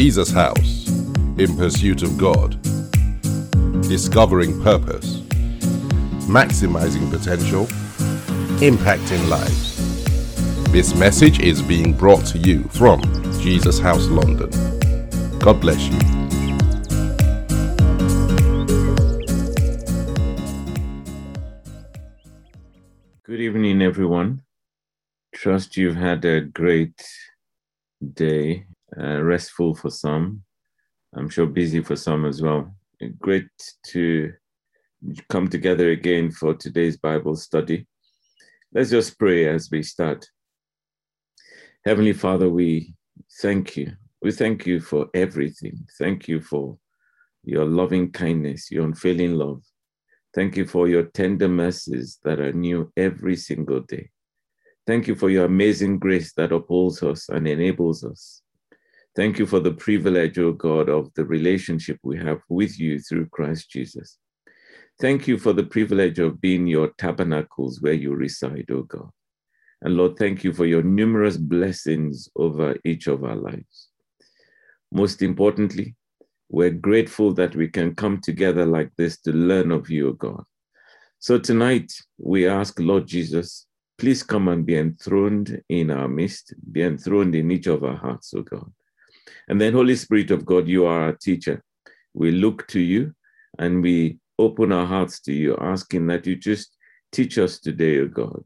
Jesus House in pursuit of God, discovering purpose, maximizing potential, impacting lives. This message is being brought to you from Jesus House London. God bless you. Good evening, everyone. Trust you've had a great day, uh, restful for some. I'm sure busy for some as well. Great to come together again for today's Bible study. Let's just pray as we start. Heavenly Father, we thank you. We thank you for everything. Thank you for your loving kindness, your unfailing love. Thank you for your tender mercies that are new every single day. Thank you for your amazing grace that upholds us and enables us. Thank you for the privilege, O God, of the relationship we have with you through Christ Jesus. Thank you for the privilege of being your tabernacles where you reside, O God. And Lord, thank you for your numerous blessings over each of our lives. Most importantly, we're grateful that we can come together like this to learn of you, O God. So tonight, we ask, Lord Jesus, please come and be enthroned in our midst, be enthroned in each of our hearts, O God. And then, Holy Spirit of God, you are our teacher. We look to you and we open our hearts to you, asking that you just teach us today, O God.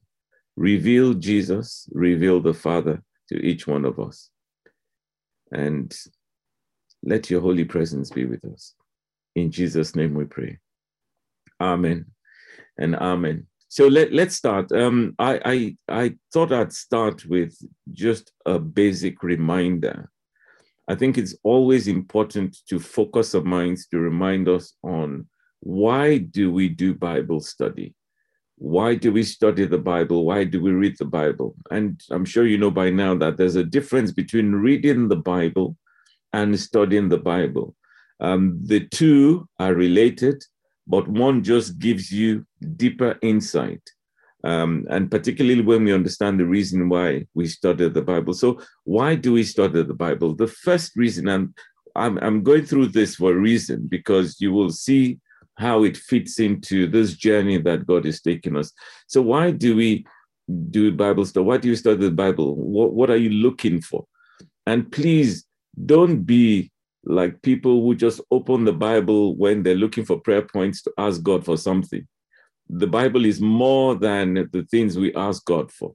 Reveal Jesus, reveal the Father to each one of us. And let your holy presence be with us. In Jesus' name we pray. Amen and amen. So let, let's start. Um, I, I, I thought I'd start with just a basic reminder. I think it's always important to focus our minds to remind us on why do we do Bible study? Why do we study the Bible? Why do we read the Bible? And I'm sure you know by now that there's a difference between reading the Bible and studying the Bible. Um, the two are related, but one just gives you deeper insight. Um, and particularly when we understand the reason why we study the Bible. So, why do we study the Bible? The first reason, and I'm, I'm going through this for a reason, because you will see how it fits into this journey that God is taking us. So, why do we do Bible study? Why do you study the Bible? What, what are you looking for? And please don't be like people who just open the Bible when they're looking for prayer points to ask God for something. The Bible is more than the things we ask God for.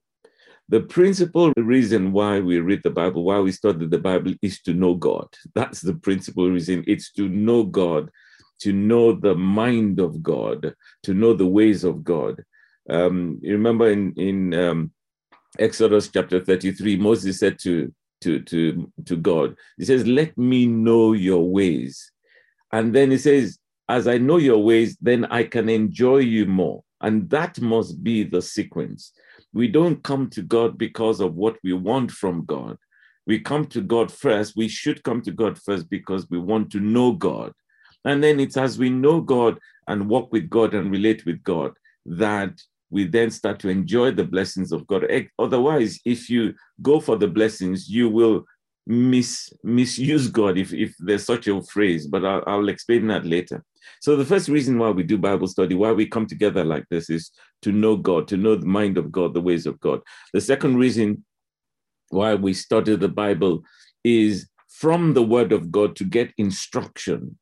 The principal reason why we read the Bible, why we study the Bible, is to know God. That's the principal reason. It's to know God, to know the mind of God, to know the ways of God. Um, you remember in, in um, Exodus chapter 33, Moses said to to, to, to God. He says, Let me know your ways. And then he says, As I know your ways, then I can enjoy you more. And that must be the sequence. We don't come to God because of what we want from God. We come to God first. We should come to God first because we want to know God. And then it's as we know God and walk with God and relate with God that we then start to enjoy the blessings of God. Otherwise, if you go for the blessings, you will mis misuse God, if, if there's such a phrase, but I'll, I'll explain that later. So the first reason why we do Bible study, why we come together like this is to know God, to know the mind of God, the ways of God. The second reason why we study the Bible is from the word of God to get instruction,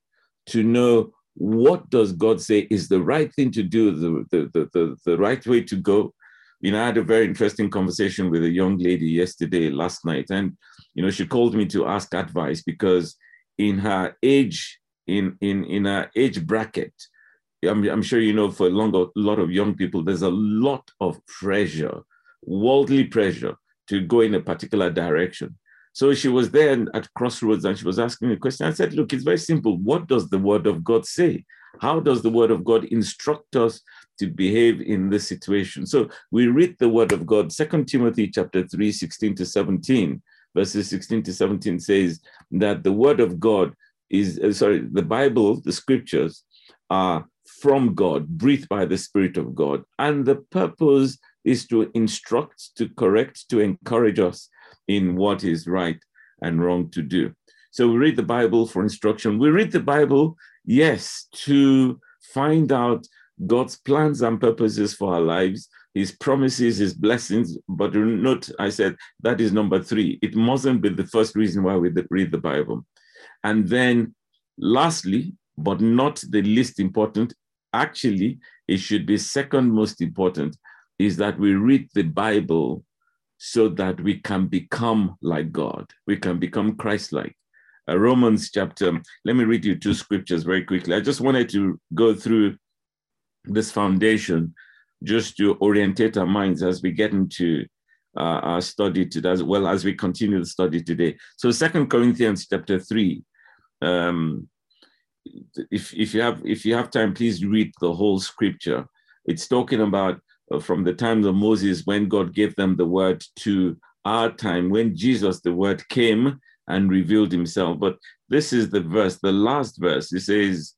to know what does God say is the right thing to do, the, the, the, the, the right way to go. You know, I had a very interesting conversation with a young lady yesterday, last night, and you know, she called me to ask advice because in her age, in in in her age bracket, I'm, I'm sure you know for a long, a lot of young people, there's a lot of pressure, worldly pressure to go in a particular direction. So she was there at crossroads and she was asking me a question. I said, Look, it's very simple. What does the word of God say? How does the word of God instruct us to behave in this situation? So we read the word of God, Second Timothy chapter 3, 16 to 17, verses 16 to 17 says that the word of God is, uh, sorry, the Bible, the scriptures are from God, breathed by the Spirit of God. And the purpose is to instruct, to correct, to encourage us in what is right and wrong to do. So we read the Bible for instruction. We read the Bible, yes, to find out God's plans and purposes for our lives, his promises, his blessings. But note, I said that is number three. It mustn't be the first reason why we read the Bible. And then, lastly, but not the least important, actually, it should be second most important, is that we read the Bible so that we can become like God. We can become Christ like. Uh, Romans chapter, let me read you two scriptures very quickly. I just wanted to go through this foundation just to orientate our minds as we get into uh, our study today, as well as we continue the study today. So, Second Corinthians chapter three. Um, if if you have if you have time, please read the whole scripture. It's talking about uh, from the times of Moses when God gave them the word to our time when Jesus the word came and revealed himself. But this is the verse, the last verse. It says,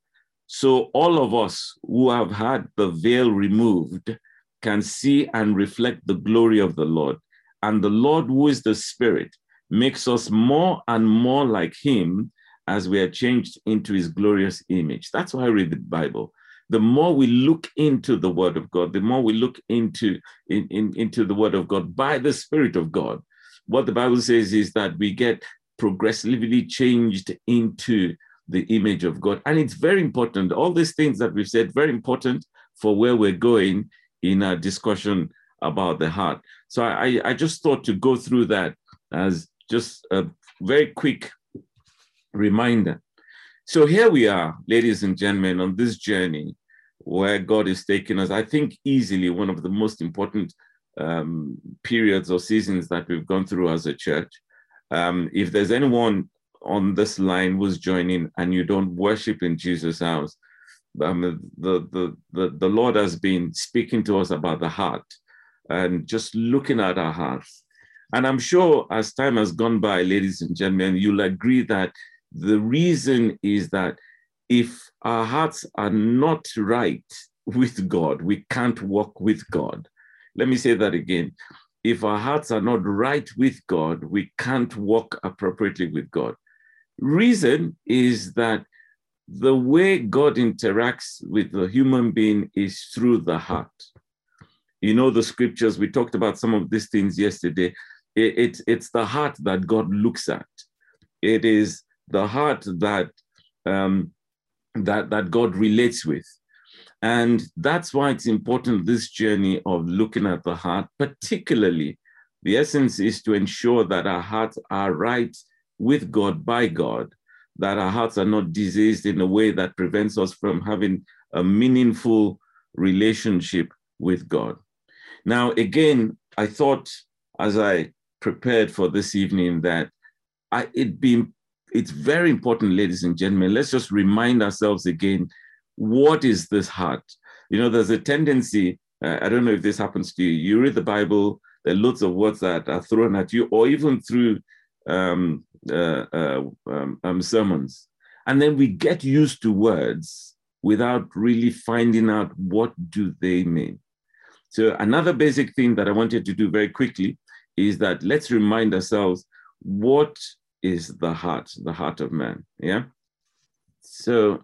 so all of us who have had the veil removed can see and reflect the glory of the Lord. And the Lord, who is the Spirit, makes us more and more like Him as we are changed into His glorious image. That's why I read the Bible. The more we look into the Word of God, the more we look into, in, in, into the Word of God by the Spirit of God, what the Bible says is that we get progressively changed into the image of God. And it's very important. All these things that we've said, very important for where we're going in our discussion about the heart. So I, I just thought to go through that as just a very quick reminder. So here we are, ladies and gentlemen, on this journey where God is taking us. I think easily one of the most important um, periods or seasons that we've gone through as a church. Um, if there's anyone on this line was joining and you don't worship in Jesus House, um, the, the, the, the Lord has been speaking to us about the heart and just looking at our hearts. And I'm sure as time has gone by, ladies and gentlemen, you'll agree that the reason is that if our hearts are not right with God, we can't walk with God. Let me say that again. If our hearts are not right with God, we can't walk appropriately with God. Reason is that the way God interacts with the human being is through the heart. You know, the scriptures, we talked about some of these things yesterday. It, it, it's the heart that God looks at. It is the heart that, um, that, that God relates with. And that's why it's important, this journey of looking at the heart, particularly the essence is to ensure that our hearts are right with God, by God, that our hearts are not diseased in a way that prevents us from having a meaningful relationship with God. Now, again, I thought as I prepared for this evening that I, it be, it's very important, ladies and gentlemen, let's just remind ourselves again what is this heart? You know, there's a tendency, uh, I don't know if this happens to you, you read the Bible, there are lots of words that are thrown at you, or even through um, uh, uh, um, um, sermons. And then we get used to words without really finding out what do they mean. So another basic thing that I wanted to do very quickly is that let's remind ourselves what is the heart, the heart of man. Yeah. So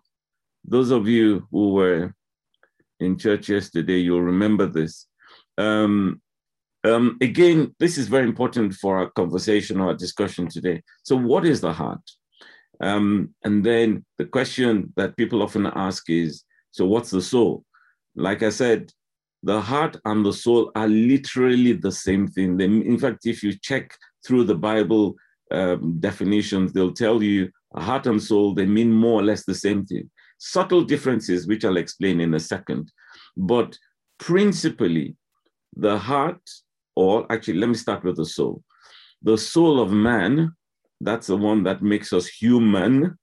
those of you who were in church yesterday, you'll remember this. Um, um, again, this is very important for our conversation or our discussion today. So, what is the heart? Um, and then the question that people often ask is so, what's the soul? Like I said, the heart and the soul are literally the same thing. They, in fact, if you check through the Bible um, definitions, they'll tell you heart and soul, they mean more or less the same thing. Subtle differences, which I'll explain in a second. But principally, the heart or actually, let me start with the soul. The soul of man, that's the one that makes us human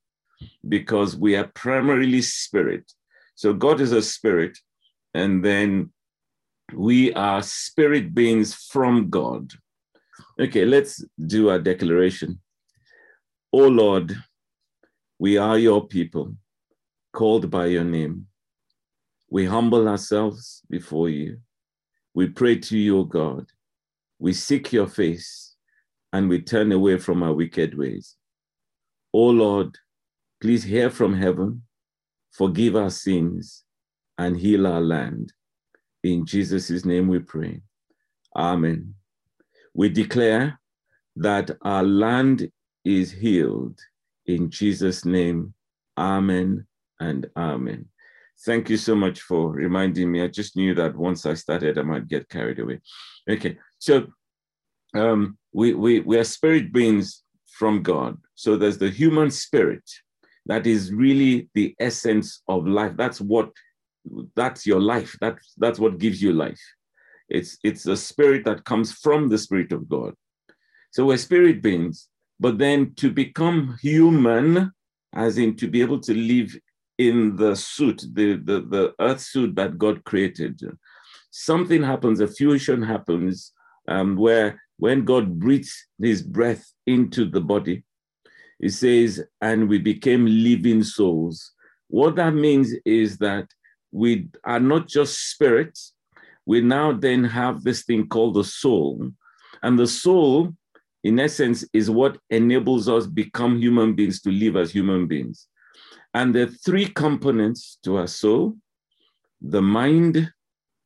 because we are primarily spirit. So God is a spirit, and then we are spirit beings from God. Okay, let's do our declaration. O Lord, we are your people, called by your name. We humble ourselves before you. We pray to you, O God, we seek your face and we turn away from our wicked ways. O Lord, please hear from heaven, forgive our sins, and heal our land. In Jesus' name we pray. Amen. We declare that our land is healed. In Jesus' name, Amen and Amen. Thank you so much for reminding me. I just knew that once I started, I might get carried away. Okay, so um, we, we, we are spirit beings from God. So there's the human spirit that is really the essence of life. That's what that's your life. That's that's what gives you life. It's it's a spirit that comes from the spirit of God. So we're spirit beings, but then to become human, as in to be able to live in the suit, the, the, the earth suit that God created, something happens, a fusion happens um, where when God breathes his breath into the body, it says, and we became living souls. What that means is that we are not just spirits, we now then have this thing called the soul. And the soul, in essence, is what enables us become human beings to live as human beings. And the three components to our soul the mind,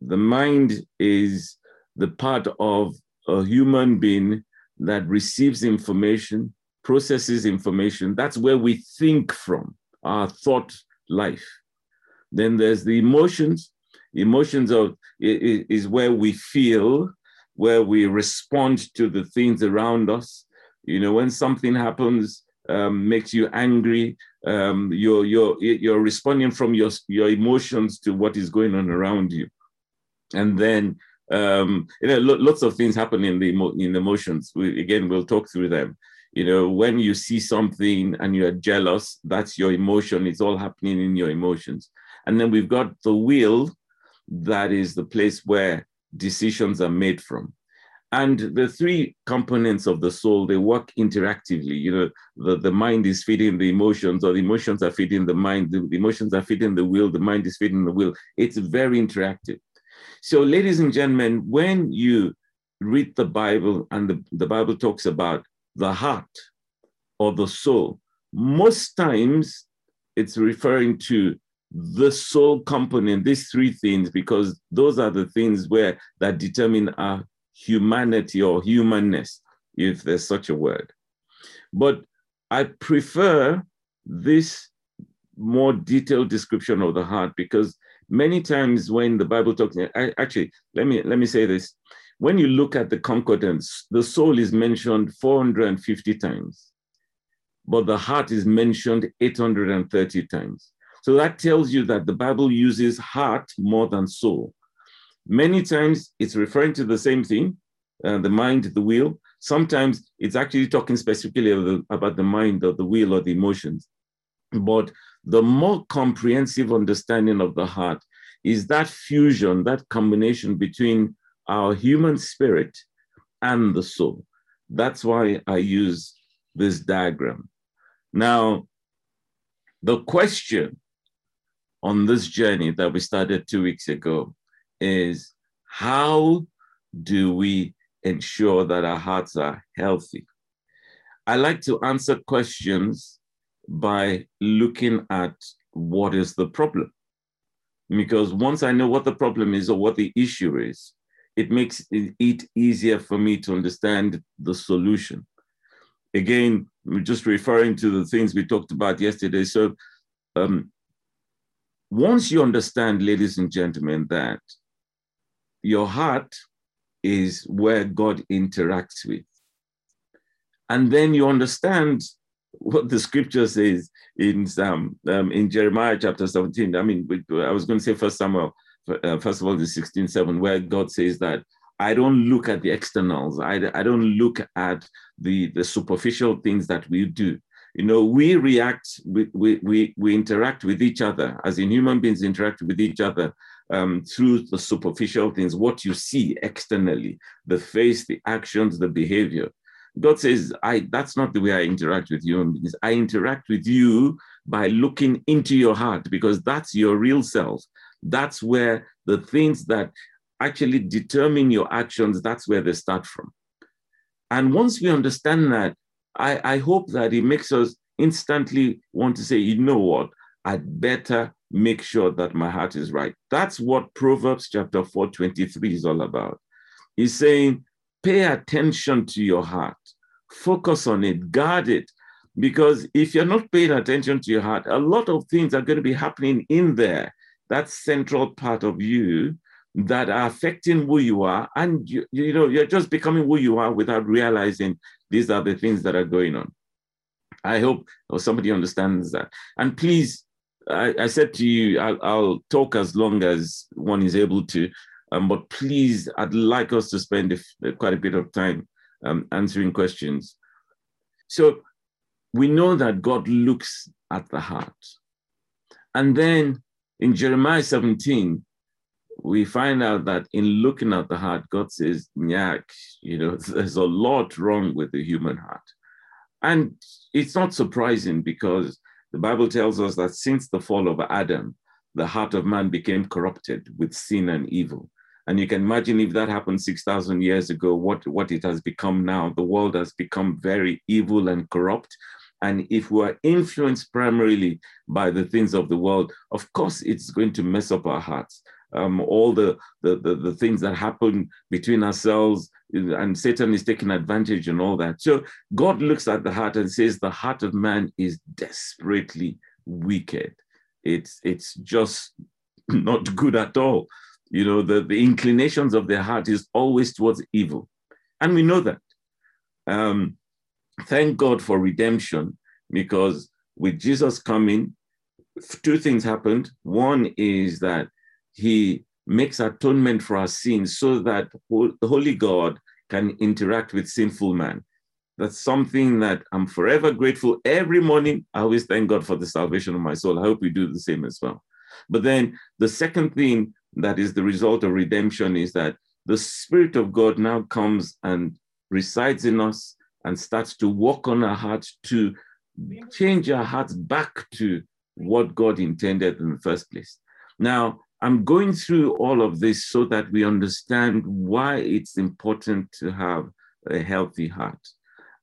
the mind is the part of a human being that receives information, processes information. That's where we think from, our thought life. Then there's the emotions. Emotions of is where we feel, where we respond to the things around us. You know, when something happens, um, makes you angry, um, you're you're you're responding from your your emotions to what is going on around you, and then um, you know lots of things happen in the in the emotions. We, again, we'll talk through them. You know when you see something and you're jealous that's your emotion. It's all happening in your emotions. And then we've got the will that is the place where decisions are made from. And the three components of the soul they work interactively. You know the, the mind is feeding the emotions or the emotions are feeding the mind. The, the emotions are feeding the will. The mind is feeding the will. It's very interactive so ladies and gentlemen when you read the bible and the, the bible talks about the heart or the soul. Most times it's referring to the soul component, these three things, because those are the things where that determine our humanity or humanness, if there's such a word. But I prefer this more detailed description of the heart because many times when the Bible talks, actually, let me let me say this when you look at the concordance, the soul is mentioned 450 times, but the heart is mentioned 830 times. So that tells you that the Bible uses heart more than soul. Many times it's referring to the same thing, uh, the mind, the will. Sometimes it's actually talking specifically about the mind or the will or the emotions. But the more comprehensive understanding of the heart is that fusion, that combination between our human spirit and the soul. That's why I use this diagram. Now, the question on this journey that we started two weeks ago is how do we ensure that our hearts are healthy? I like to answer questions by looking at what is the problem. Because once I know what the problem is or what the issue is, it makes it easier for me to understand the solution. Again, just referring to the things we talked about yesterday. So, um, once you understand, ladies and gentlemen, that your heart is where God interacts with, and then you understand what the scripture says in um, um, in Jeremiah chapter 17. I mean, I was going to say First Samuel uh, first of all, the 16.7, where God says that I don't look at the externals. I, I don't look at the, the superficial things that we do. You know, we react, we, we, we, we interact with each other, as in human beings interact with each other um, through the superficial things, what you see externally, the face, the actions, the behavior. God says, I that's not the way I interact with human beings. I interact with you by looking into your heart because that's your real self. That's where the things that actually determine your actions, that's where they start from. And once we understand that, I, I hope that it makes us instantly want to say, you know what, I'd better make sure that my heart is right. That's what Proverbs chapter 4, 23 is all about. He's saying, pay attention to your heart, focus on it, guard it. Because if you're not paying attention to your heart, a lot of things are going to be happening in there, that central part of you that are affecting who you are. And you, you know, you're just becoming who you are without realizing these are the things that are going on. I hope or somebody understands that. And please, I, I said to you, I'll, I'll, talk as long as one is able to, um, but please, I'd like us to spend a, quite a bit of time um, answering questions. So we know that God looks at the heart. And then in Jeremiah 17, we find out that in looking at the heart, God says, Nyak, you know, there's a lot wrong with the human heart. And it's not surprising because the Bible tells us that since the fall of Adam, the heart of man became corrupted with sin and evil. And you can imagine if that happened 6,000 years ago, what, what it has become now. The world has become very evil and corrupt. And if we're influenced primarily by the things of the world, of course, it's going to mess up our hearts um, all the, the, the, the, things that happen between ourselves, and Satan is taking advantage and all that. So God looks at the heart and says, the heart of man is desperately wicked. It's, it's just not good at all. You know, the, the inclinations of their heart is always towards evil. And we know that. Um, thank God for redemption because with Jesus coming, two things happened. One is that he makes atonement for our sins so that the Holy God can interact with sinful man. That's something that I'm forever grateful. Every morning, I always thank God for the salvation of my soul. I hope you do the same as well. But then the second thing that is the result of redemption is that the Spirit of God now comes and resides in us and starts to work on our hearts to change our hearts back to what God intended in the first place. Now, I'm going through all of this so that we understand why it's important to have a healthy heart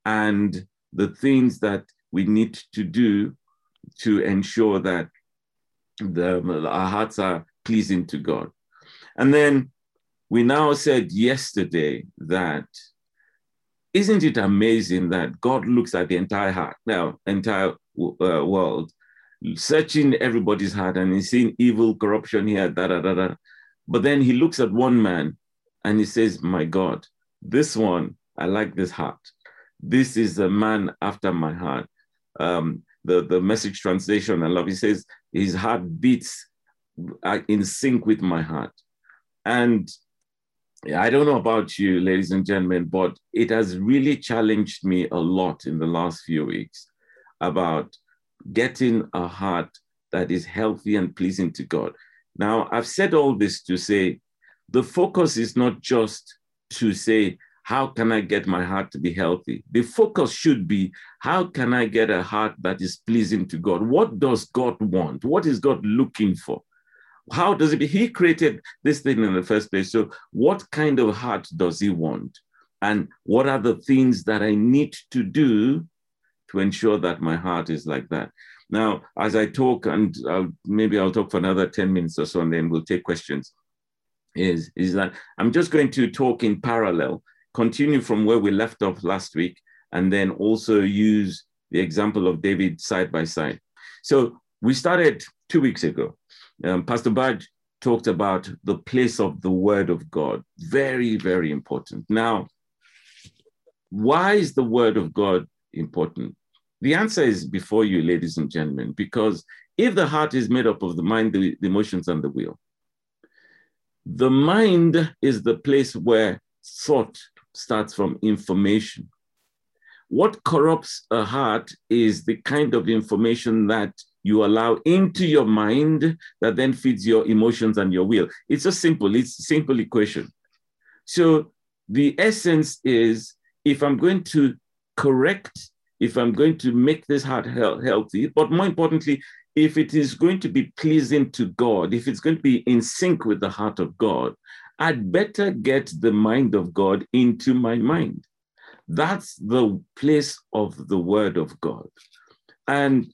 and the things that we need to do to ensure that the, our hearts are pleasing to God. And then we now said yesterday that isn't it amazing that God looks at the entire heart, now entire uh, world, searching everybody's heart and he's seeing evil, corruption here, da da da da. But then he looks at one man and he says, My God, this one, I like this heart. This is a man after my heart. Um, the, the message translation, I love, he says, his heart beats in sync with my heart. And I don't know about you, ladies and gentlemen, but it has really challenged me a lot in the last few weeks about getting a heart that is healthy and pleasing to God. Now, I've said all this to say the focus is not just to say, how can I get my heart to be healthy? The focus should be, how can I get a heart that is pleasing to God? What does God want? What is God looking for? How does it? Be? He created this thing in the first place. So, what kind of heart does He want? And what are the things that I need to do to ensure that my heart is like that. Now, as I talk, and I'll, maybe I'll talk for another 10 minutes or so, and then we'll take questions, is, is that I'm just going to talk in parallel, continue from where we left off last week, and then also use the example of David side by side. So we started two weeks ago. Um, Pastor Baj talked about the place of the word of God. Very, very important. Now, why is the word of God important? The answer is before you, ladies and gentlemen, because if the heart is made up of the mind, the, the emotions, and the will, the mind is the place where thought starts from information. What corrupts a heart is the kind of information that you allow into your mind that then feeds your emotions and your will. It's a simple, it's a simple equation. So the essence is if I'm going to correct if I'm going to make this heart healthy, but more importantly, if it is going to be pleasing to God, if it's going to be in sync with the heart of God, I'd better get the mind of God into my mind. That's the place of the word of God. And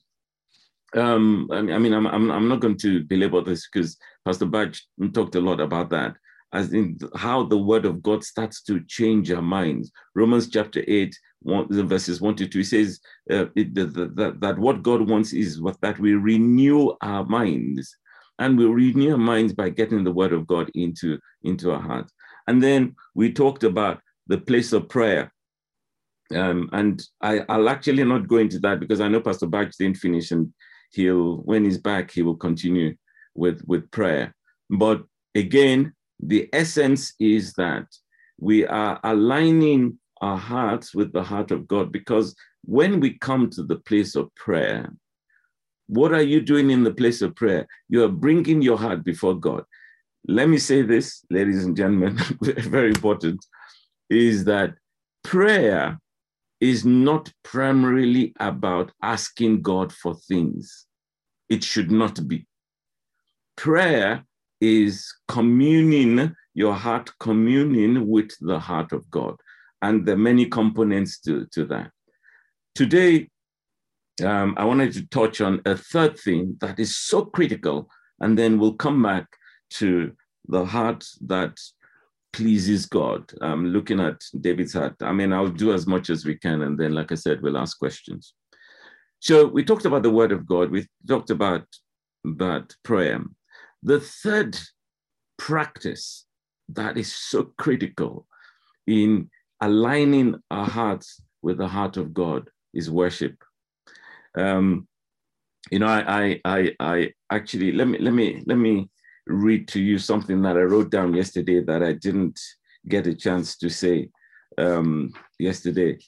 um, I mean, I'm, I'm, I'm not going to belabor this because Pastor Badge talked a lot about that, as in how the word of God starts to change our minds. Romans chapter 8, one, verses 1 to 2 says uh, it, the, the, that, what God wants is that we renew our minds. And we renew our minds by getting the word of God into, into our hearts. And then we talked about the place of prayer. Um, and I, will actually not go into that because I know Pastor Badge didn't finish and he'll when he's back he will continue with with prayer. But again the essence is that we are aligning our hearts with the heart of god because when we come to the place of prayer what are you doing in the place of prayer? You are bringing your heart before god. Let me say this ladies and gentlemen very important is that prayer is not primarily about asking God for things. It should not be. Prayer is communing, your heart communing with the heart of God. And are many components to, to that. Today, um, I wanted to touch on a third thing that is so critical, and then we'll come back to the heart that pleases God. I'm looking at David's heart. I mean, I'll do as much as we can. And then, like I said, we'll ask questions. So we talked about the word of God. We talked about, about prayer. The third practice that is so critical in aligning our hearts with the heart of God is worship. Um, you know, I, I, I, I actually let me let me let me read to you something that I wrote down yesterday that I didn't get a chance to say um, yesterday.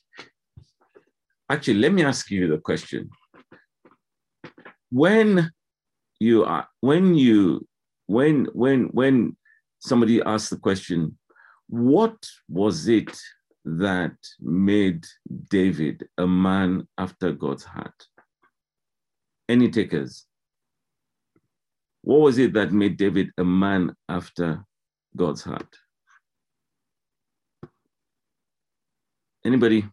Actually, let me ask you the question. When you are, when you, when, when, when somebody asks the question, what was it that made David a man after God's heart? Any takers? What was it that made David a man after God's heart? Anybody?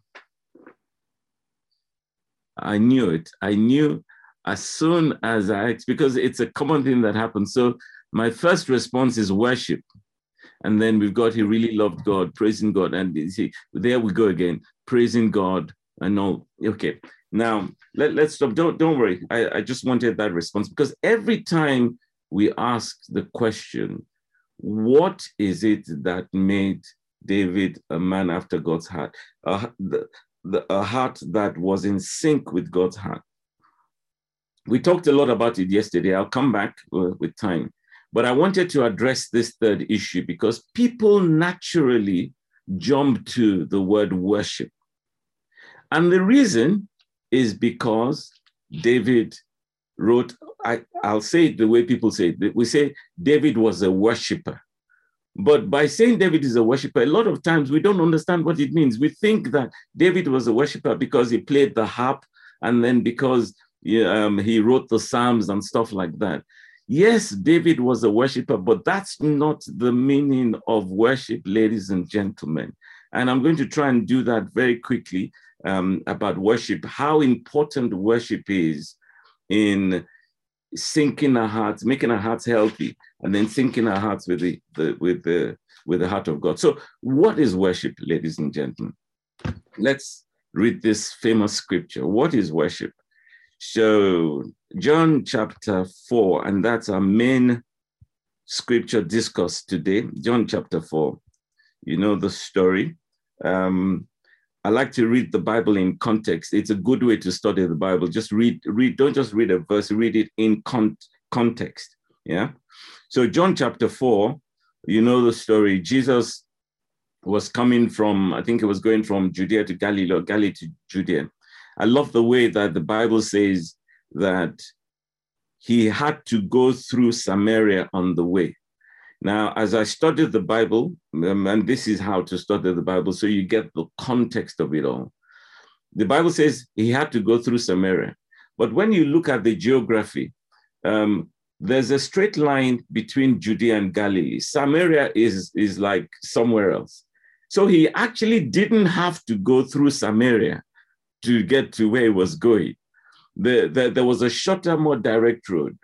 I knew it. I knew as soon as I, because it's a common thing that happens. So my first response is worship. And then we've got, he really loved God, praising God. And see, there we go again, praising God and know. Okay. Now let, let's stop. Don't don't worry. I, I just wanted that response because every time we ask the question, what is it that made David a man after God's heart? A, the, the, a heart that was in sync with God's heart. We talked a lot about it yesterday. I'll come back uh, with time. But I wanted to address this third issue because people naturally jump to the word worship. And the reason is because David wrote, I, I'll say it the way people say it. We say David was a worshiper. But by saying David is a worshiper, a lot of times we don't understand what it means. We think that David was a worshiper because he played the harp and then because um, he wrote the Psalms and stuff like that. Yes, David was a worshiper, but that's not the meaning of worship, ladies and gentlemen. And I'm going to try and do that very quickly um, about worship, how important worship is in syncing our hearts, making our hearts healthy, and then syncing our hearts with the, the with the with the heart of God. So, what is worship, ladies and gentlemen? Let's read this famous scripture. What is worship? So, John chapter 4, and that's our main scripture discourse today. John chapter 4. You know the story. Um, I like to read the Bible in context. It's a good way to study the Bible. Just read, read, don't just read a verse, read it in con- context. Yeah. So, John chapter 4, you know the story. Jesus was coming from, I think it was going from Judea to Galilee or Galilee to Judea. I love the way that the Bible says that he had to go through Samaria on the way. Now, as I studied the Bible, um, and this is how to study the Bible, so you get the context of it all. The Bible says he had to go through Samaria. But when you look at the geography, um, there's a straight line between Judea and Galilee. Samaria is, is like somewhere else. So he actually didn't have to go through Samaria to get to where he was going. the, the, there was a shorter, more direct road.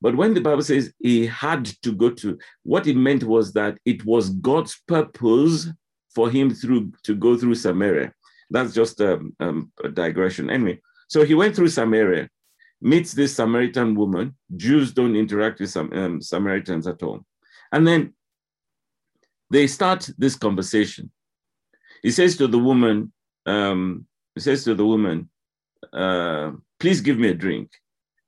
But when the Bible says he had to go to, what it meant was that it was God's purpose for him through to go through Samaria. That's just um, um, a digression. Anyway, so he went through Samaria, meets this Samaritan woman. Jews don't interact with some um, Samaritans at all. And then they start this conversation. He says to the woman, um, he says to the woman, uh, please give me a drink.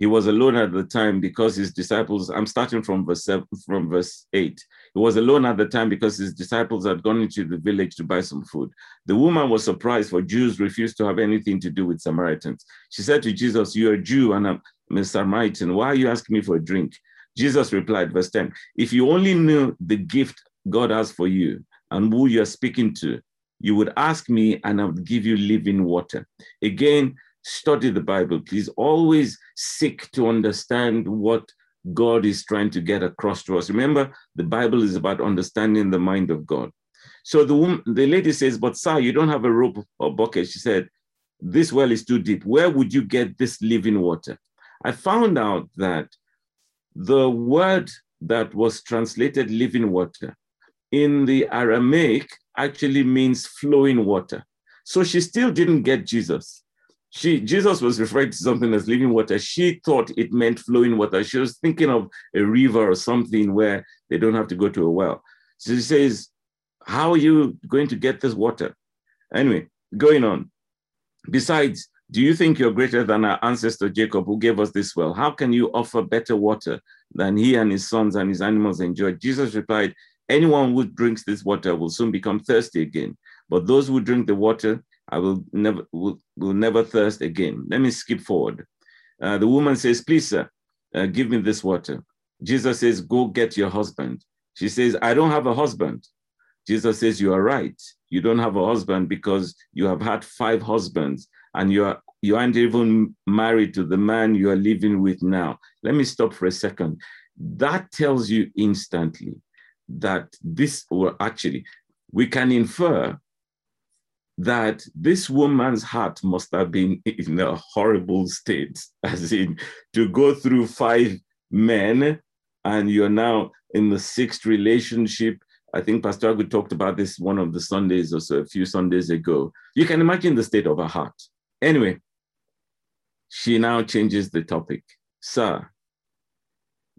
He was alone at the time because his disciples, I'm starting from verse seven, from verse eight. He was alone at the time because his disciples had gone into the village to buy some food. The woman was surprised for Jews refused to have anything to do with Samaritans. She said to Jesus, You're a Jew and I'm a Samaritan. Why are you asking me for a drink? Jesus replied, verse 10, If you only knew the gift God has for you and who you're speaking to, you would ask me and I would give you living water. Again, study the Bible, please. Always seek to understand what God is trying to get across to us. Remember, the Bible is about understanding the mind of God. So the woman, the lady says, "But sir, you don't have a rope or bucket." She said, "This well is too deep. Where would you get this living water?" I found out that the word that was translated living water in the Aramaic actually means flowing water. So she still didn't get Jesus she Jesus was referring to something as living water. She thought it meant flowing water. She was thinking of a river or something where they don't have to go to a well. So she says, How are you going to get this water? Anyway, going on. Besides, do you think you're greater than our ancestor Jacob, who gave us this well? How can you offer better water than he and his sons and his animals enjoyed? Jesus replied, Anyone who drinks this water will soon become thirsty again. But those who drink the water I will never will, will never thirst again. Let me skip forward. Uh, the woman says, Please, sir, uh, give me this water. Jesus says, Go get your husband. She says, I don't have a husband. Jesus says, You are right. You don't have a husband because you have had five husbands and you are you aren't even married to the man you are living with now. Let me stop for a second. That tells you instantly that this, or actually, we can infer that this woman's heart must have been in a horrible state, as in to go through five men and you're now in the sixth relationship. I think Pastor Agu talked about this one of the Sundays or so, a few Sundays ago. You can imagine the state of her heart. Anyway, she now changes the topic. Sir,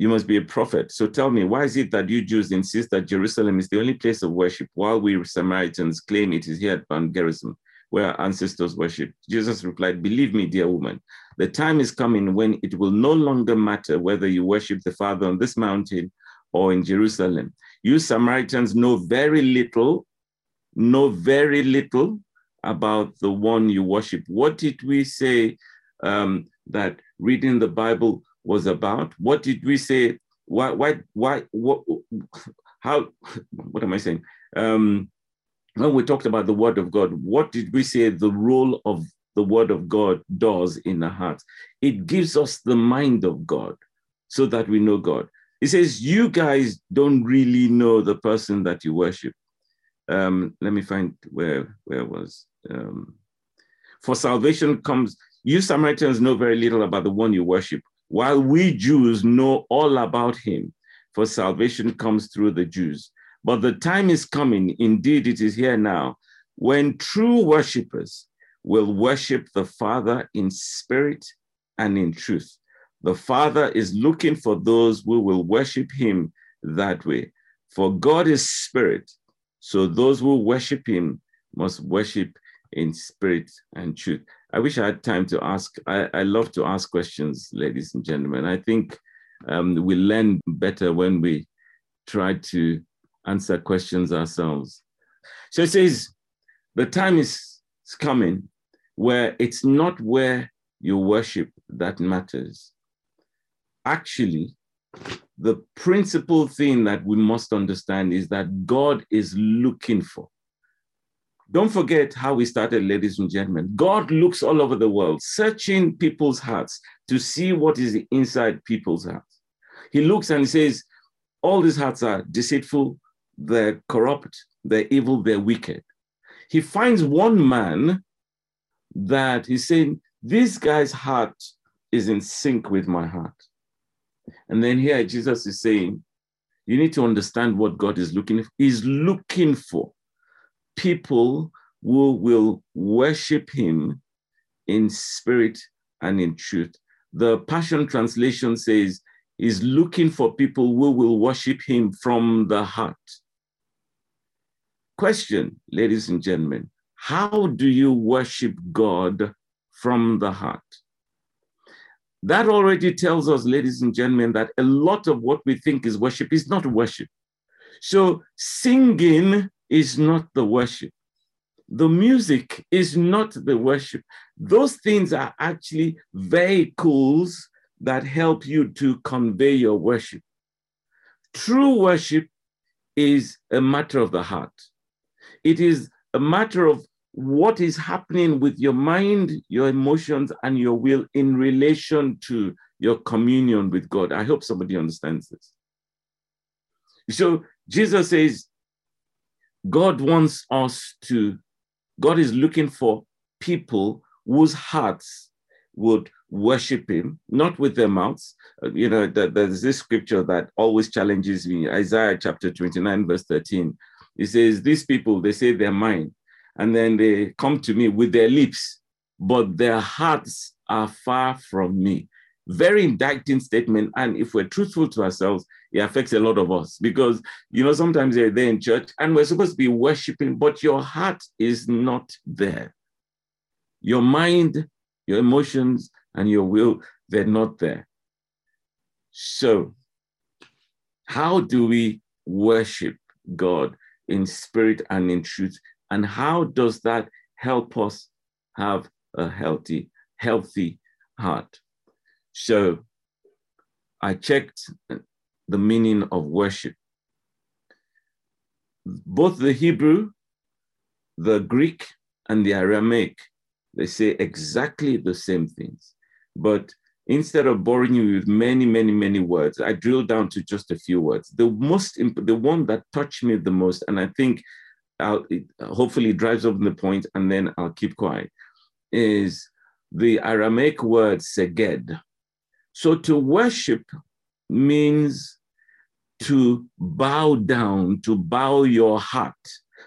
you must be a prophet. So tell me, why is it that you Jews insist that Jerusalem is the only place of worship, while we Samaritans claim it is here at Mount Gerizim, where our ancestors worshiped? Jesus replied, Believe me, dear woman, the time is coming when it will no longer matter whether you worship the Father on this mountain or in Jerusalem. You Samaritans know very little, know very little about the one you worship. What did we say um, that reading the Bible was about. What did we say? Why, why, why, what, how, what am I saying? Um, when we talked about the word of God, what did we say the role of the word of God does in the heart? It gives us the mind of God so that we know God. It says, You guys don't really know the person that you worship. Um, let me find where where was um, for salvation comes. You Samaritans know very little about the one you worship while we Jews know all about him, for salvation comes through the Jews. But the time is coming, indeed, it is here now, when true worshippers will worship the Father in spirit and in truth. The Father is looking for those who will worship him that way. For God is spirit, so those who worship him must worship in spirit and truth. I wish I had time to ask. I, I love to ask questions, ladies and gentlemen. I think um, we learn better when we try to answer questions ourselves. So it says, the time is coming where it's not where you worship that matters. Actually, the principal thing that we must understand is that God is looking for don't forget how we started, ladies and gentlemen. God looks all over the world, searching people's hearts to see what is inside people's hearts. He looks and he says, All these hearts are deceitful, they're corrupt, they're evil, they're wicked. He finds one man that he's saying, This guy's heart is in sync with my heart. And then here Jesus is saying, you need to understand what God is looking for. He's looking for people who will worship him in spirit and in truth. The Passion Translation says, He's looking for people who will worship him from the heart. Question, ladies and gentlemen, how do you worship God from the heart? That already tells us, ladies and gentlemen, that a lot of what we think is worship is not worship. So singing is not the worship. The music is not the worship. Those things are actually vehicles that help you to convey your worship. True worship is a matter of the heart. It is a matter of what is happening with your mind, your emotions, and your will in relation to your communion with God. I hope somebody understands this. So Jesus says, God wants us to, God is looking for people whose hearts would worship him, not with their mouths. Uh, you know, there's this scripture that always challenges me Isaiah chapter 29, verse 13. It says, These people, they say they're mine, and then they come to me with their lips, but their hearts are far from me. Very indicting statement. And if we're truthful to ourselves, it affects a lot of us because, you know, sometimes they're there in church and we're supposed to be worshiping, but your heart is not there. Your mind, your emotions, and your will, they're not there. So, how do we worship God in spirit and in truth? And how does that help us have a healthy, healthy heart? So I checked the meaning of worship. Both the Hebrew, the Greek, and the Aramaic, they say exactly the same things. But instead of boring you with many, many, many words, I drilled down to just a few words. The most, the one that touched me the most, and I think I'll, it hopefully drives up the point and then I'll keep quiet, is the Aramaic word seged. So to worship means to bow down, to bow your heart.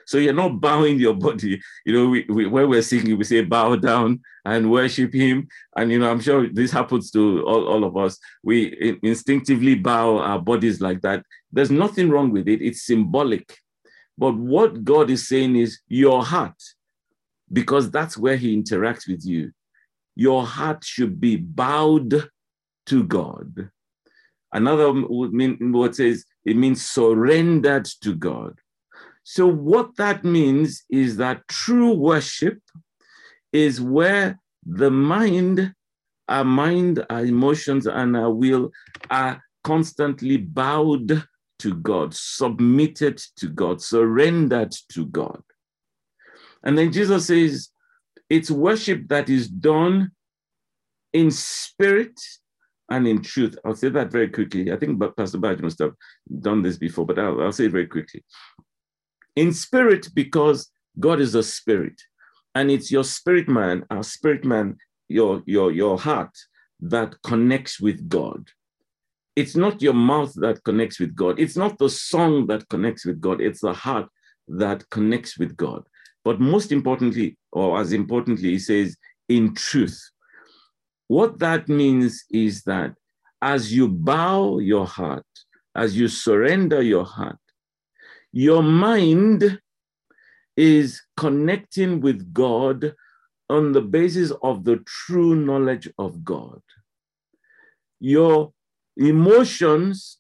So you're not bowing your body. You know, we, we, when we're singing, we say bow down and worship Him. And, you know, I'm sure this happens to all, all of us. We instinctively bow our bodies like that. There's nothing wrong with it, it's symbolic. But what God is saying is your heart, because that's where He interacts with you. Your heart should be bowed to God. Another what says it means surrendered to God. So what that means is that true worship is where the mind, our mind, our emotions, and our will are constantly bowed to God, submitted to God, surrendered to God. And then Jesus says, it's worship that is done in spirit and in truth. I'll say that very quickly. I think Pastor Badge must have done this before, but I'll, I'll say it very quickly. In spirit, because God is a spirit, and it's your spirit man, our spirit man, your, your, your heart that connects with God. It's not your mouth that connects with God. It's not the song that connects with God. It's the heart that connects with God. But most importantly, or as importantly, he says, in truth. What that means is that as you bow your heart, as you surrender your heart, your mind is connecting with God on the basis of the true knowledge of God. Your emotions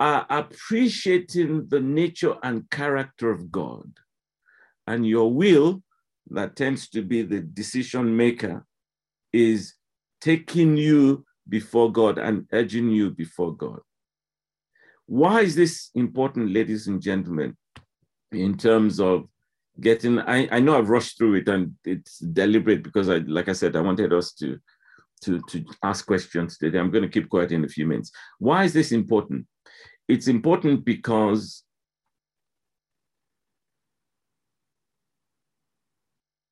are appreciating the nature and character of God. And your will, that tends to be the decision maker, is taking you before God and urging you before God. Why is this important, ladies and gentlemen, in terms of getting? I, I know I've rushed through it and it's deliberate because I, like I said, I wanted us to, to, to ask questions today. I'm going to keep quiet in a few minutes. Why is this important? It's important because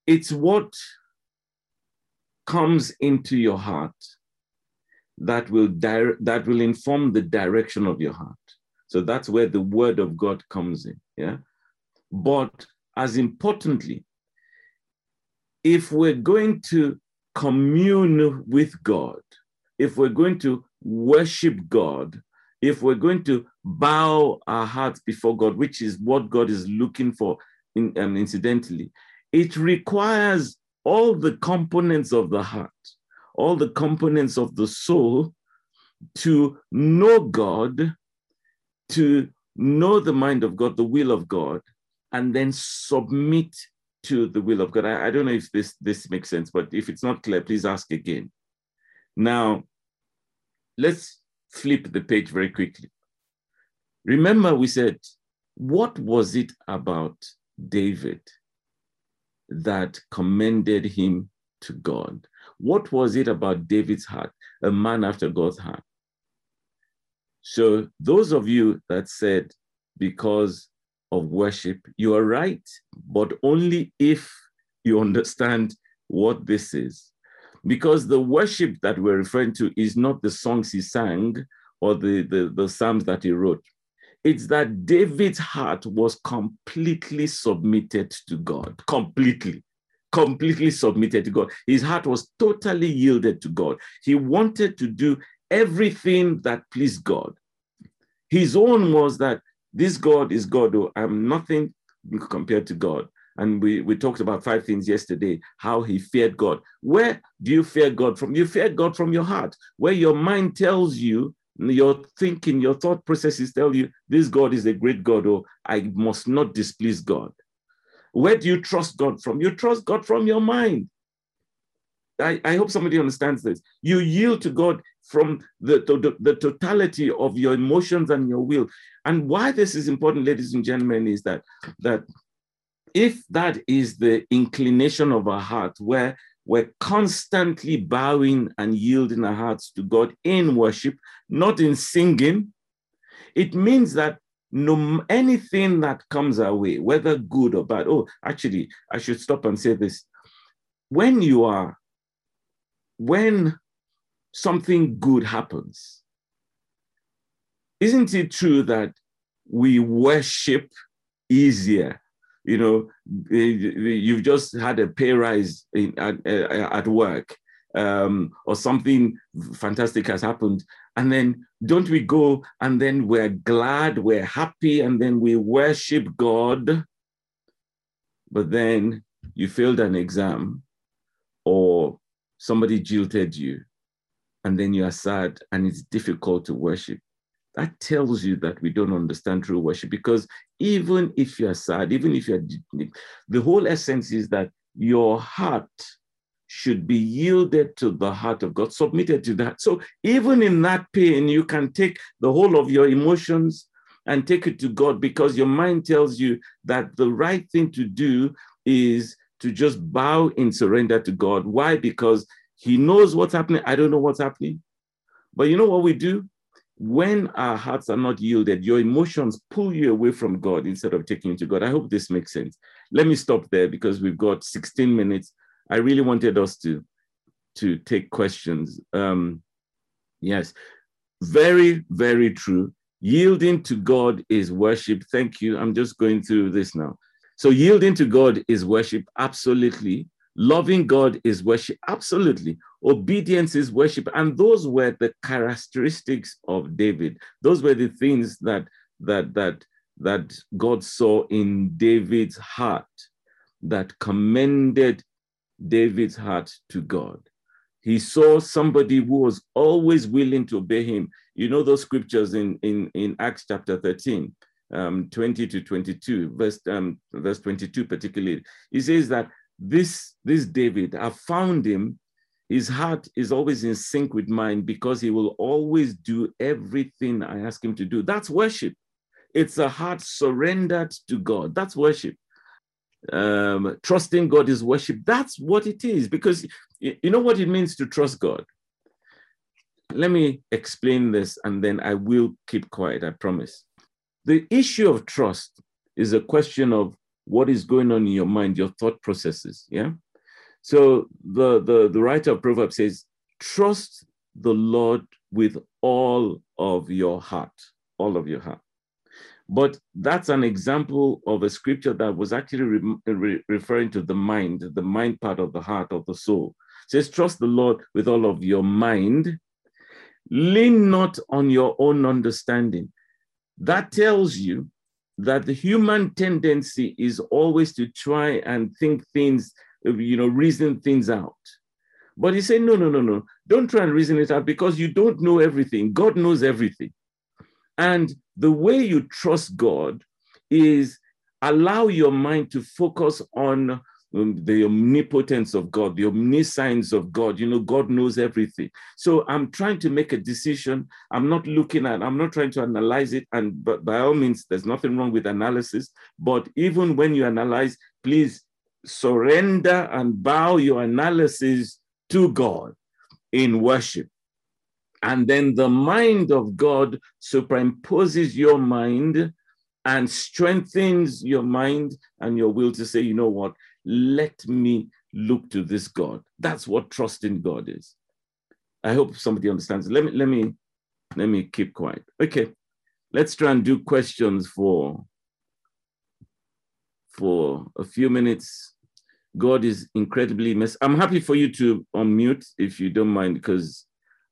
it's what comes into your heart that will dire- that will inform the direction of your heart. So that's where the word of God comes in. Yeah. But as importantly, if we're going to commune with God, if we're going to worship God, if we're going to bow our hearts before God, which is what God is looking for, in, um, incidentally, it requires all the components of the heart, all the components of the soul to know God, to know the mind of God, the will of God, and then submit to the will of God. I, I don't know if this, this makes sense, but if it's not clear, please ask again. Now, let's flip the page very quickly. Remember, we said, what was it about David that commended him to God? What was it about David's heart, a man after God's heart? So, those of you that said, because of worship, you are right, but only if you understand what this is. Because the worship that we're referring to is not the songs he sang or the, the, the psalms that he wrote. It's that David's heart was completely submitted to God, completely, completely submitted to God. His heart was totally yielded to God. He wanted to do everything that pleased God. His own was that this God is God, though I'm nothing compared to God. And we, we talked about five things yesterday, how he feared God. Where do you fear God from? You fear God from your heart, where your mind tells you, your thinking, your thought processes tell you, this God is a great God, or I must not displease God. Where do you trust God from? You trust God from your mind. I, I hope somebody understands this. You yield to God from the, the, the totality of your emotions and your will. And why this is important, ladies and gentlemen, is that, that if that is the inclination of our heart, where we're constantly bowing and yielding our hearts to God in worship, not in singing, it means that no anything that comes our way, whether good or bad. Oh, actually, I should stop and say this. When you are, when something good happens, isn't it true that we worship easier you know, you've just had a pay rise in, at, at work um, or something fantastic has happened. And then don't we go and then we're glad, we're happy, and then we worship God. But then you failed an exam or somebody jilted you, and then you are sad and it's difficult to worship that tells you that we don't understand true worship because even if you're sad, even if you're, the whole essence is that your heart should be yielded to the heart of God, submitted to that. So even in that pain, you can take the whole of your emotions and take it to God because your mind tells you that the right thing to do is to just bow in surrender to God. Why? Because He knows what's happening. I don't know what's happening. But you know what we do? When our hearts are not yielded, your emotions pull you away from God instead of taking you to God. I hope this makes sense. Let me stop there because we've got 16 minutes. I really wanted us to, to take questions. Um, yes, very, very true. Yielding to God is worship. Thank you. I'm just going through this now. So, yielding to God is worship, absolutely. Loving God is worship, absolutely. Obedience is worship. And those were the characteristics of David. Those were the things that that that that God saw in David's heart that commended David's heart to God. He saw somebody who was always willing to obey him. You know those scriptures in, in, in Acts chapter 13, um, 20 to 22, verse, um, verse 22 particularly. He says that this, this David, I found him. His heart is always in sync with mine because he will always do everything I ask him to do. That's worship. It's a heart surrendered to God. That's worship. Um, trusting God is worship. That's what it is because you know what it means to trust God. Let me explain this and then I will keep quiet, I promise. The issue of trust is a question of what is going on in your mind, your thought processes. Yeah. So the, the, the writer of Proverbs says, trust the Lord with all of your heart, all of your heart. But that's an example of a scripture that was actually re- re- referring to the mind, the mind part of the heart of the soul. It says, Trust the Lord with all of your mind. Lean not on your own understanding. That tells you that the human tendency is always to try and think things, you know, reason things out. But he said, no, no, no, no. Don't try and reason it out because you don't know everything. God knows everything. And the way you trust God is allow your mind to focus on um, the omnipotence of God, the omniscience of God. You know, God knows everything. So I'm trying to make a decision. I'm not looking at, I'm not trying to analyze it. And but by all means, there's nothing wrong with analysis. But even when you analyze, please surrender and bow your analysis to God in worship. And then the mind of God superimposes your mind and strengthens your mind and your will to say, you know what, let me look to this God. That's what trusting God is. I hope somebody understands. Let me let me let me keep quiet. Okay, let's try and do questions for for a few minutes. God is incredibly. I'm happy for you to unmute if you don't mind, because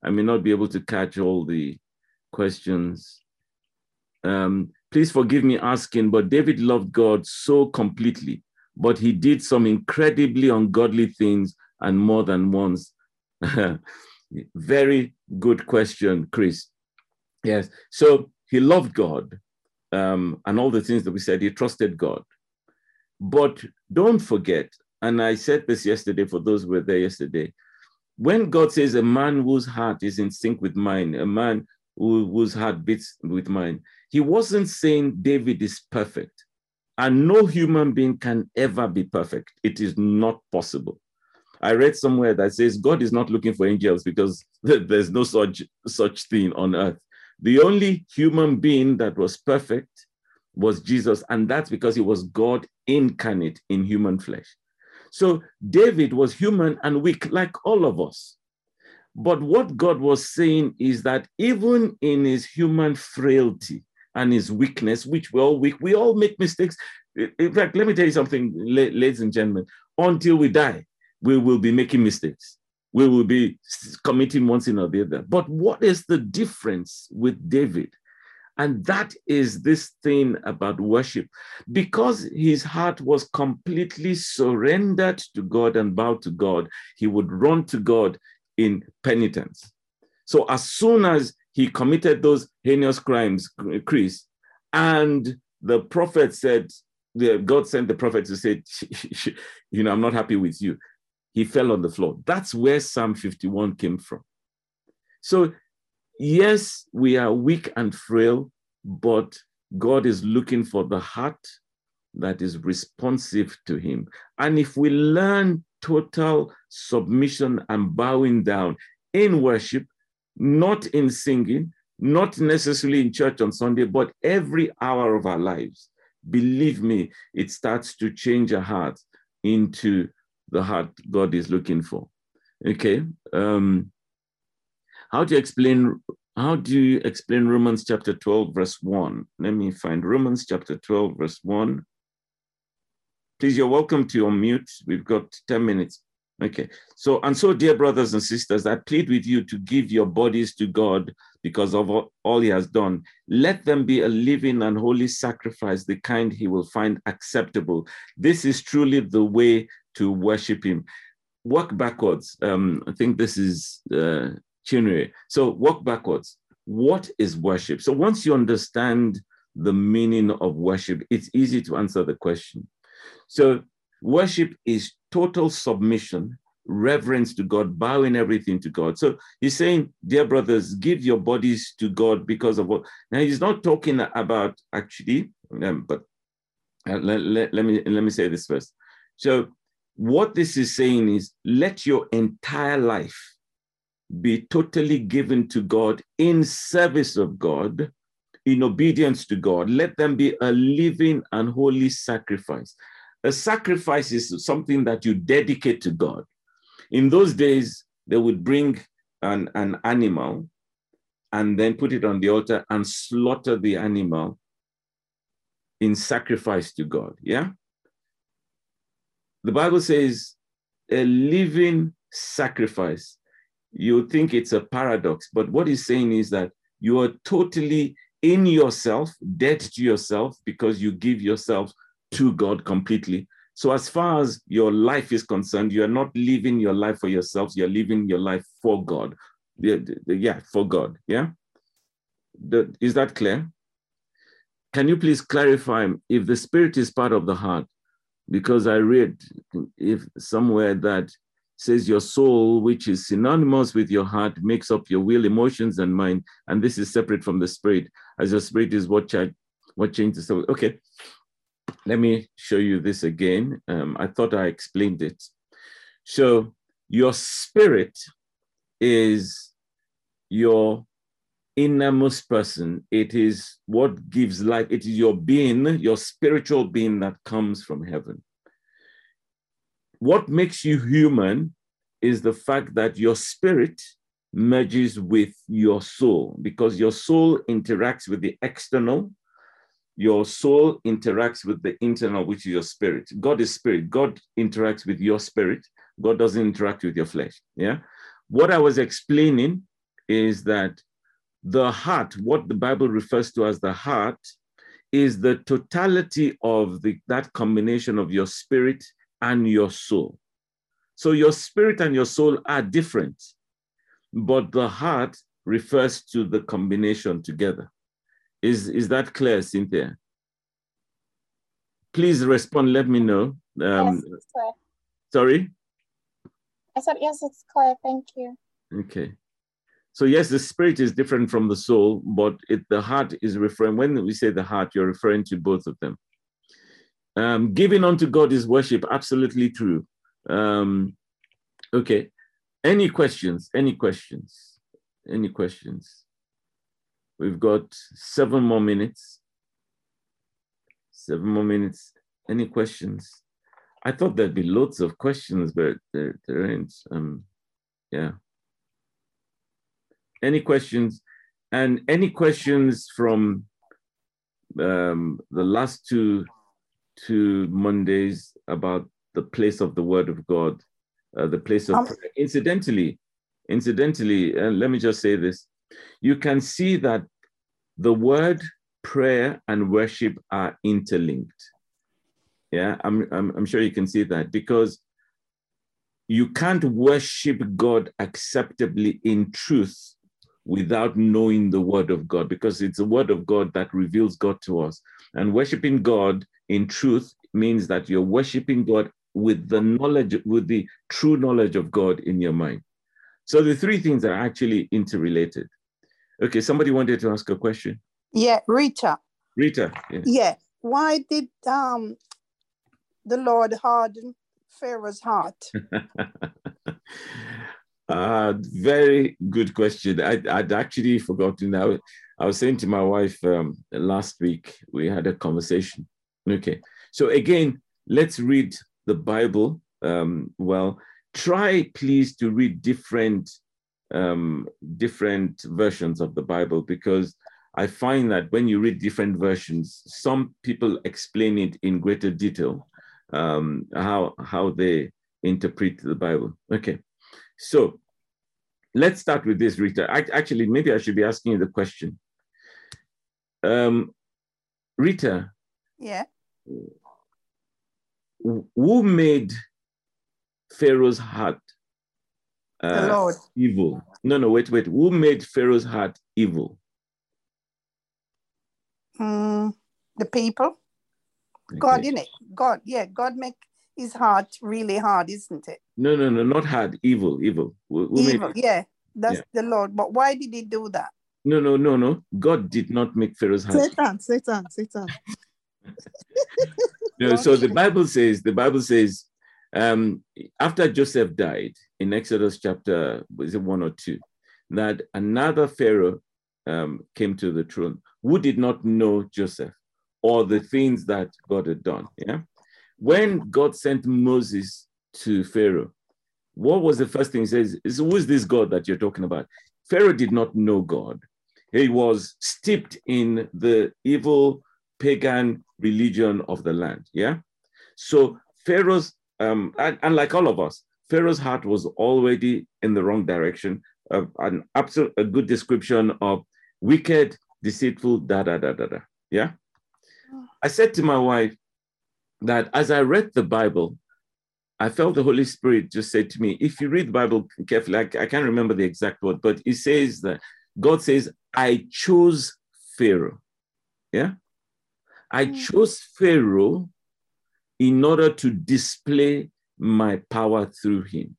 I may not be able to catch all the questions. Um, please forgive me asking, but David loved God so completely but he did some incredibly ungodly things and more than once. Very good question, Chris. Yes. So he loved God um, and all the things that we said, he trusted God. But don't forget, and I said this yesterday for those who were there yesterday, when God says a man whose heart is in sync with mine, a man who, whose heart beats with mine, he wasn't saying David is perfect. And no human being can ever be perfect. It is not possible. I read somewhere that says God is not looking for angels because there's no such such thing on earth. The only human being that was perfect was Jesus, and that's because he was God incarnate in human flesh. So David was human and weak, like all of us. But what God was saying is that even in his human frailty, and his weakness, which we're all weak. We all make mistakes. In fact, let me tell you something, ladies and gentlemen. Until we die, we will be making mistakes. We will be committing one sin or the other. But what is the difference with David? And that is this thing about worship. Because his heart was completely surrendered to God and bowed to God, he would run to God in penitence. So as soon as he committed those heinous crimes, Chris. And the prophet said, God sent the prophet to say, you know, I'm not happy with you. He fell on the floor. That's where Psalm 51 came from. So, yes, we are weak and frail, but God is looking for the heart that is responsive to Him. And if we learn total submission and bowing down in worship, not in singing, not necessarily in church on Sunday, but every hour of our lives. Believe me, it starts to change our heart into the heart God is looking for. Okay. Um, how do you explain how do you explain Romans chapter 12, verse 1? Let me find Romans chapter 12, verse 1. Please, you're welcome to unmute. We've got 10 minutes. Okay. So, and so, dear brothers and sisters, I plead with you to give your bodies to God because of all he has done. Let them be a living and holy sacrifice, the kind he will find acceptable. This is truly the way to worship him. Work backwards. Um, I think this is uh, Chinwe. So, walk backwards. What is worship? So, once you understand the meaning of worship, it's easy to answer the question. So, worship is total submission, reverence to God, bowing everything to God. So he's saying, dear brothers, give your bodies to God because of what. Now he's not talking about actually, um, but uh, let, let, let, me let me say this first. So what this is saying is, let your entire life be totally given to God in service of God, in obedience to God. Let them be a living and holy sacrifice. A sacrifice is something that you dedicate to God. In those days, they would bring an, an animal and then put it on the altar and slaughter the animal in sacrifice to God. Yeah? The Bible says a living sacrifice. You think it's a paradox, but what he's saying is that you are totally in yourself, dead to yourself, because you give yourself to God completely. So, as far as your life is concerned, you are not living your life for yourselves, you're living your life for God. Yeah for God. Yeah. Is that clear? Can you please clarify if the spirit is part of the heart? Because I read if somewhere that says your soul, which is synonymous with your heart, makes up your will, emotions, and mind, and this is separate from the spirit, as your spirit is what, what changes. So, okay, let me show you this again. Um, I thought I explained it. So your spirit is your innermost person. It is what gives life. It is your being, your spiritual being that comes from heaven. What makes you human is the fact that your spirit merges with your soul because your soul interacts with the external your soul interacts with the internal, which is your spirit. God is spirit. God interacts with your spirit. God doesn't interact with your flesh. Yeah. What I was explaining is that the heart, what the Bible refers to as the heart, is the totality of the, that combination of your spirit and your soul. So your spirit and your soul are different, but the heart refers to the combination together. Is, is that clear, Cynthia? Please respond, let me know. Um, yes. Sorry? I said, yes, it's clear. Thank you. Okay. So yes, the spirit is different from the soul, but it, the heart is referring, when we say the heart, you're referring to both of them. Um, giving unto God is worship, absolutely true. Um, okay. Any questions? Any questions? Any questions? We've got seven more minutes. Seven more minutes. Any questions? I thought there'd be lots of questions, but there, there ain't. Um, yeah. Any questions? And any questions from um, the last two two Mondays about the place of the Word of God, uh, the place of um, incidentally, incidentally, uh, let me just say this: you can see that the word prayer and worship are interlinked. Yeah, I'm, I'm, I'm sure you can see that because you can't worship God acceptably in truth without knowing the word of God because it's the word of God that reveals God to us. And worshiping God in truth means that you're worshiping God with the knowledge, with the true knowledge of God in your mind. So the three things are actually interrelated. Okay, somebody wanted to ask a question. Yeah, Rita. Rita. Yeah. yeah. Why did um the Lord harden Pharaoh's heart? uh, very good question. I, I'd actually forgotten. I, I was saying to my wife um, last week, we had a conversation. Okay. So again, let's read the Bible. Um, well, try please to read different um, different versions of the Bible because I find that when you read different versions, some people explain it in greater detail, um, how, how they interpret the Bible. Okay, so let's start with this, Rita. I, actually, maybe I should be asking you the question. Um, Rita. Yeah. Who made Pharaoh's heart uh, the Lord. evil. No, no, wait, wait. Who made Pharaoh's heart evil? Mm, the people. Okay. God in it. God, yeah, God make his heart really hard, isn't it? No, no, no, not hard. Evil, evil. Who, who evil, yeah. That's yeah. the Lord. But why did he do that? No, no, no, no. God did not make Pharaoh's heart. Satan, Satan, Satan. no, so the Bible says, the Bible says, um, after Joseph died in Exodus chapter, was it one or two, that another Pharaoh um, came to the throne who did not know Joseph or the things that God had done. Yeah. When God sent Moses to Pharaoh, what was the first thing he says? Is who is this God that you're talking about? Pharaoh did not know God. He was steeped in the evil pagan religion of the land. Yeah. So Pharaoh's, um, and, and like all of us, Pharaoh's heart was already in the wrong direction. Uh, an absolute a good description of wicked, deceitful, da da da da da. Yeah. I said to my wife that as I read the Bible, I felt the Holy Spirit just said to me, if you read the Bible carefully, I, I can't remember the exact word, but it says that God says, I chose Pharaoh. Yeah. I Mm. chose Pharaoh in order to display my power through him.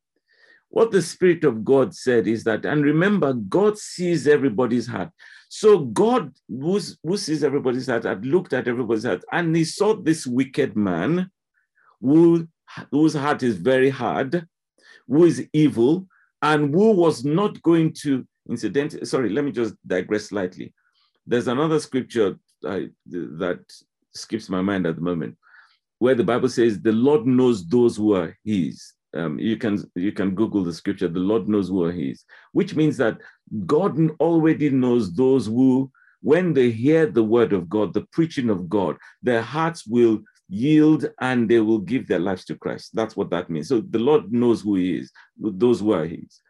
What the Spirit of God said is that, and remember, God sees everybody's heart. So God, who sees everybody's heart, had looked at everybody's heart, and he saw this wicked man who, whose heart is very hard, who is evil, and who was not going to, incidentally, sorry, let me just digress slightly. There's another scripture uh, that skips my mind at the moment, where the Bible says, "The Lord knows those who are His." Um, you can you can Google the scripture. The Lord knows who are His, which means that God already knows those who, when they hear the word of God, the preaching of God, their hearts will yield and they will give their lives to Christ. That's what that means. So the Lord knows who He is, those who are His.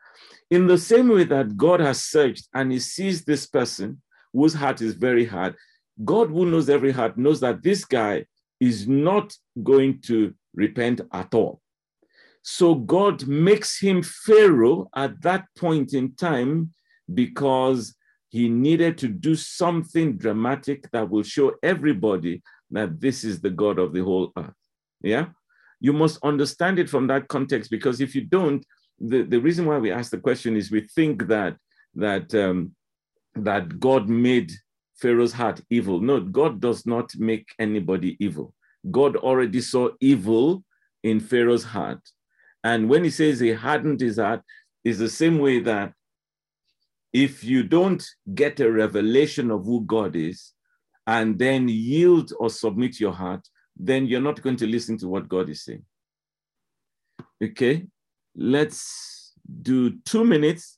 In the same way that God has searched and He sees this person whose heart is very hard, God, who knows every heart, knows that this guy is not going to repent at all. So God makes him Pharaoh at that point in time because he needed to do something dramatic that will show everybody that this is the God of the whole earth. Yeah. You must understand it from that context because if you don't, the, the reason why we ask the question is we think that that um, that God made Pharaoh's heart evil. No, God does not make anybody evil. God already saw evil in Pharaoh's heart. And when he says he hardened his heart, is the same way that if you don't get a revelation of who God is and then yield or submit your heart, then you're not going to listen to what God is saying. Okay, let's do two minutes.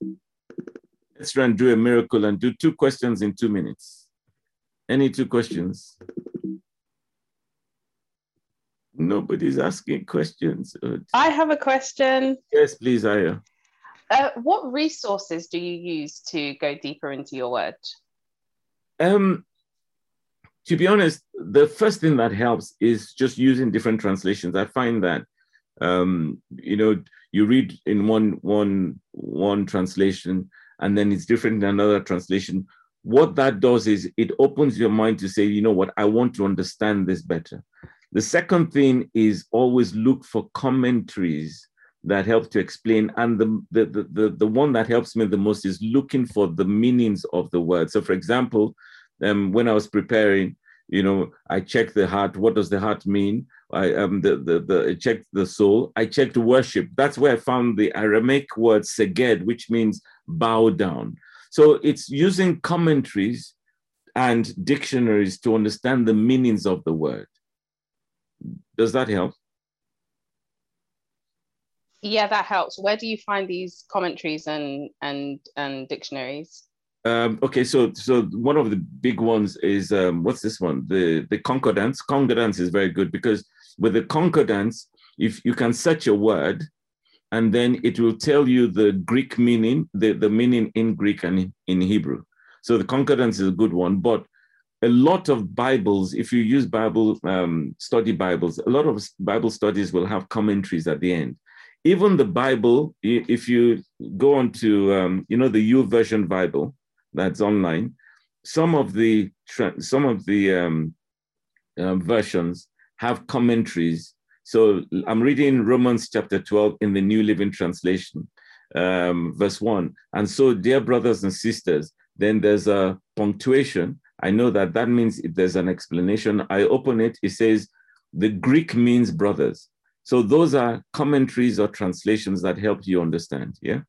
Let's try and do a miracle and do two questions in two minutes. Any two questions? Nobody's asking questions. Uh, I have a question. Yes, please, Aya. Uh, what resources do you use to go deeper into your word? Um, to be honest, the first thing that helps is just using different translations. I find that um, you know you read in one one one translation and then it's different in another translation. What that does is it opens your mind to say, you know what, I want to understand this better. The second thing is always look for commentaries that help to explain. And the, the, the, the, the one that helps me the most is looking for the meanings of the word. So, for example, um, when I was preparing, you know, I checked the heart. What does the heart mean? I um the, the, the I checked the soul. I checked worship. That's where I found the Aramaic word seged, which means bow down. So it's using commentaries and dictionaries to understand the meanings of the word. Does that help? Yeah, that helps. Where do you find these commentaries and and and dictionaries? Um, okay, so so one of the big ones is um, what's this one? The the concordance. Concordance is very good because with the concordance, if you can search a word, and then it will tell you the Greek meaning, the, the meaning in Greek and in, Hebrew. So the concordance is a good one, but a lot of Bibles, if you use Bible um, study Bibles, a lot of Bible studies will have commentaries at the end. Even the Bible, if you go on to, um, you know, the YouVersion Bible that's online, some of the some of the um, um, versions have commentaries. So I'm reading Romans chapter 12 in the New Living Translation, um, verse 1. And so, dear brothers and sisters, then there's a punctuation. I know that that means if there's an explanation. I open it, it says the Greek means brothers. So those are commentaries or translations that help you understand. Yeah.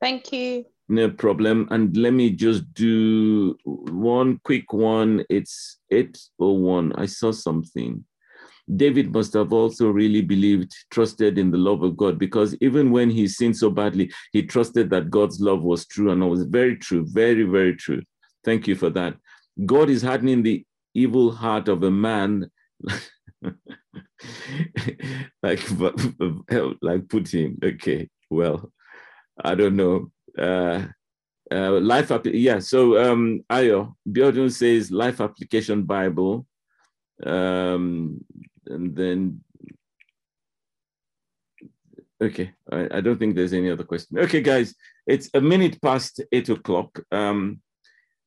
Thank you. No problem. And let me just do one quick one. It's 801. I saw something. David must have also really believed, trusted in the love of God, because even when he sinned so badly, he trusted that God's love was true and it was very true, very, very true. Thank you for that. God is hardening the evil heart of a man like like Putin. Okay, well, I don't know. Uh, uh, life, yeah. So um, Ayo Biodun says Life Application Bible, um, and then okay. I, I don't think there's any other question. Okay, guys, it's a minute past eight o'clock. Um,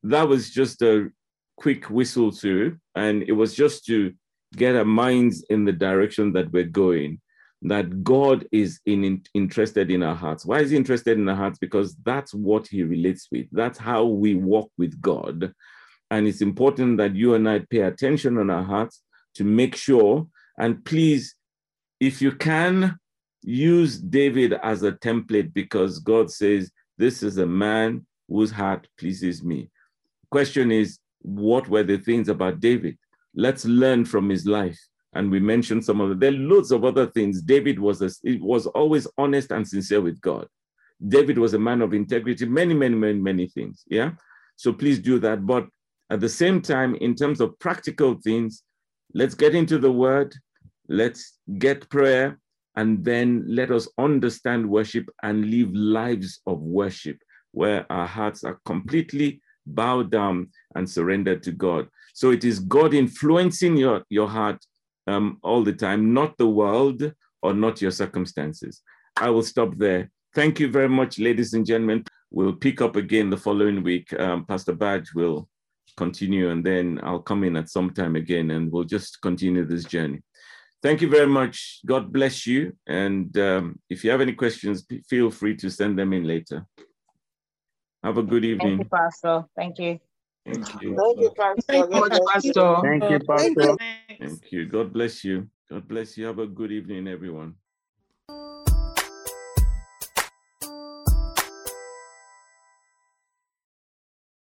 that was just a quick whistle through, and it was just to get our minds in the direction that we're going, that God is in, in, interested in our hearts. Why is he interested in our hearts? Because that's what he relates with. That's how we walk with God. And it's important that you and I pay attention on our hearts to make sure. And please, if you can, use David as a template because God says, This is a man whose heart pleases me. Question is, what were the things about David? Let's learn from his life. And we mentioned some of them. There are loads of other things. David was a, was always honest and sincere with God. David was a man of integrity, many, many, many, many things. Yeah. So please do that. But at the same time, in terms of practical things, let's get into the word, let's get prayer, and then let us understand worship and live lives of worship where our hearts are completely bowed down and surrendered to God. So it is God influencing your, your heart um, all the time, not the world or not your circumstances. I will stop there. Thank you very much, ladies and gentlemen. We'll pick up again the following week. Um, Pastor Badge will continue, and then I'll come in at some time again, and we'll just continue this journey. Thank you very much. God bless you. And um, if you have any questions, feel free to send them in later. Have a good evening. Thank you, Pastor. Thank you. Thank you. Thank you, Pastor. Thank you, Pastor. Thank you, Pastor. Thank you. God bless you. God bless you. Have a good evening, everyone.